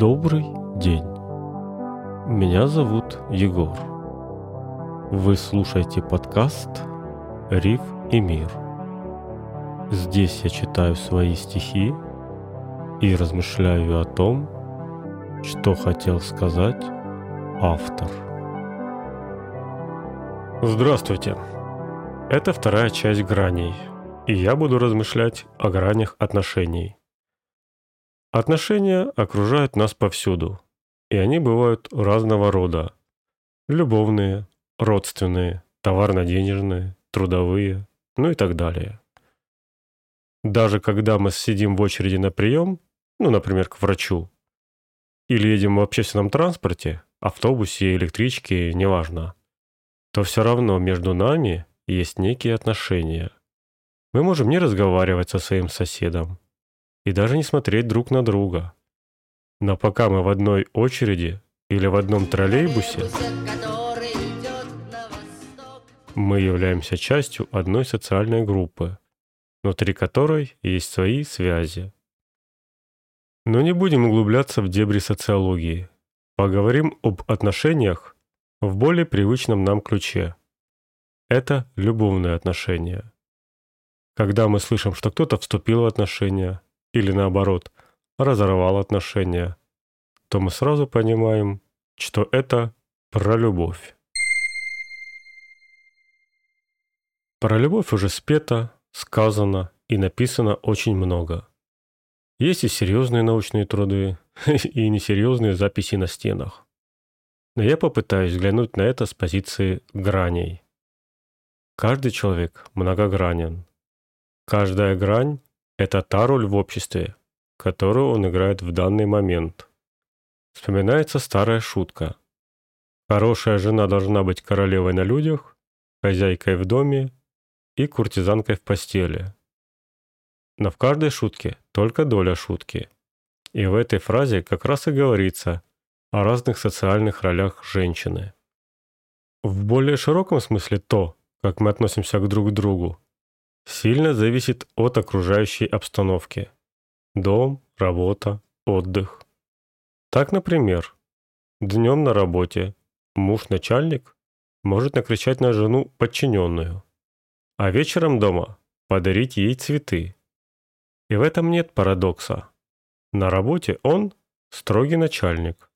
Добрый день. Меня зовут Егор. Вы слушаете подкаст «Риф и мир». Здесь я читаю свои стихи и размышляю о том, что хотел сказать автор. Здравствуйте. Это вторая часть граней, и я буду размышлять о гранях отношений. Отношения окружают нас повсюду, и они бывают разного рода. Любовные, родственные, товарно-денежные, трудовые, ну и так далее. Даже когда мы сидим в очереди на прием, ну, например, к врачу, или едем в общественном транспорте, автобусе, электричке, неважно, то все равно между нами есть некие отношения. Мы можем не разговаривать со своим соседом, и даже не смотреть друг на друга. Но пока мы в одной очереди или в одном троллейбусе, мы являемся частью одной социальной группы, внутри которой есть свои связи. Но не будем углубляться в дебри социологии. Поговорим об отношениях в более привычном нам ключе. Это любовные отношения. Когда мы слышим, что кто-то вступил в отношения, или наоборот, разорвал отношения, то мы сразу понимаем, что это про любовь. Про любовь уже спето, сказано и написано очень много. Есть и серьезные научные труды, и несерьезные записи на стенах. Но я попытаюсь взглянуть на это с позиции граней. Каждый человек многогранен. Каждая грань это та роль в обществе, которую он играет в данный момент. Вспоминается старая шутка. Хорошая жена должна быть королевой на людях, хозяйкой в доме и куртизанкой в постели. Но в каждой шутке только доля шутки. И в этой фразе как раз и говорится о разных социальных ролях женщины. В более широком смысле то, как мы относимся к друг другу, сильно зависит от окружающей обстановки. Дом, работа, отдых. Так, например, днем на работе муж-начальник может накричать на жену подчиненную, а вечером дома подарить ей цветы. И в этом нет парадокса. На работе он строгий начальник,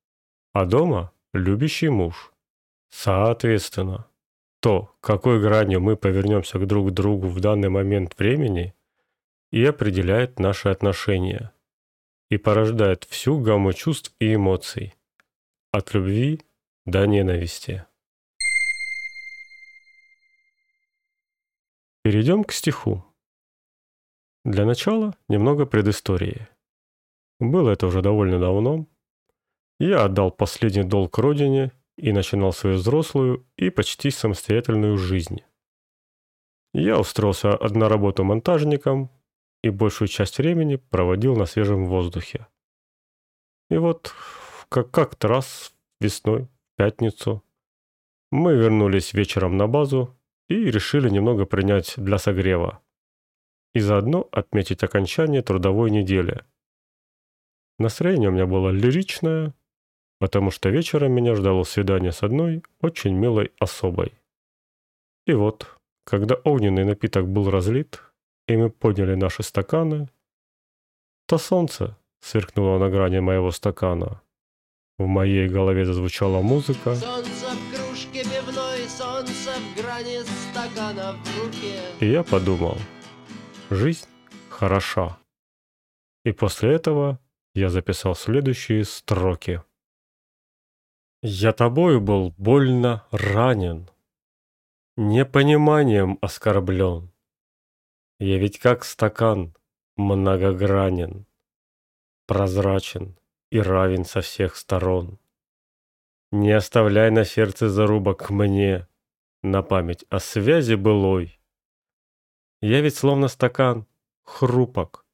а дома любящий муж. Соответственно, то, какой гранью мы повернемся к друг другу в данный момент времени, и определяет наши отношения, и порождает всю гамму чувств и эмоций, от любви до ненависти. Перейдем к стиху. Для начала немного предыстории. Было это уже довольно давно. Я отдал последний долг родине и начинал свою взрослую и почти самостоятельную жизнь. Я устроился на работу монтажником и большую часть времени проводил на свежем воздухе. И вот как как-то раз весной, в пятницу, мы вернулись вечером на базу и решили немного принять для согрева и заодно отметить окончание трудовой недели. Настроение у меня было лиричное, потому что вечером меня ждало свидание с одной очень милой особой. И вот, когда огненный напиток был разлит, и мы подняли наши стаканы, то солнце сверкнуло на грани моего стакана. В моей голове зазвучала музыка. Солнце в кружке пивной, солнце в грани стакана в руке. И я подумал, жизнь хороша. И после этого я записал следующие строки. Я тобою был больно ранен, Непониманием оскорблен. Я ведь как стакан многогранен, Прозрачен и равен со всех сторон. Не оставляй на сердце зарубок мне На память о связи былой. Я ведь словно стакан, хрупок,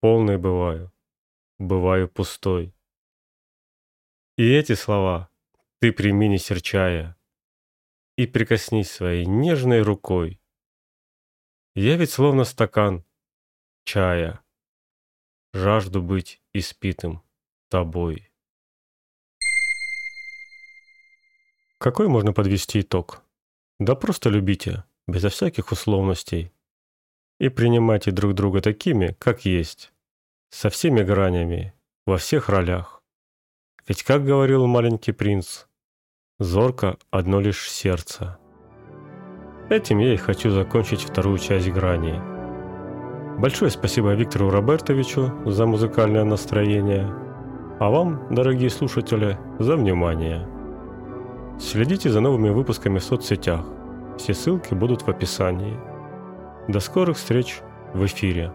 Полный бываю, бываю пустой. И эти слова ты прими не серчая, И прикоснись своей нежной рукой. Я ведь словно стакан чая, Жажду быть испитым тобой. Какой можно подвести итог? Да просто любите, безо всяких условностей. И принимайте друг друга такими, как есть. Со всеми гранями, во всех ролях. Ведь, как говорил маленький принц, зорко одно лишь сердце. Этим я и хочу закончить вторую часть грани. Большое спасибо Виктору Робертовичу за музыкальное настроение, а вам, дорогие слушатели, за внимание. Следите за новыми выпусками в соцсетях. Все ссылки будут в описании. До скорых встреч в эфире.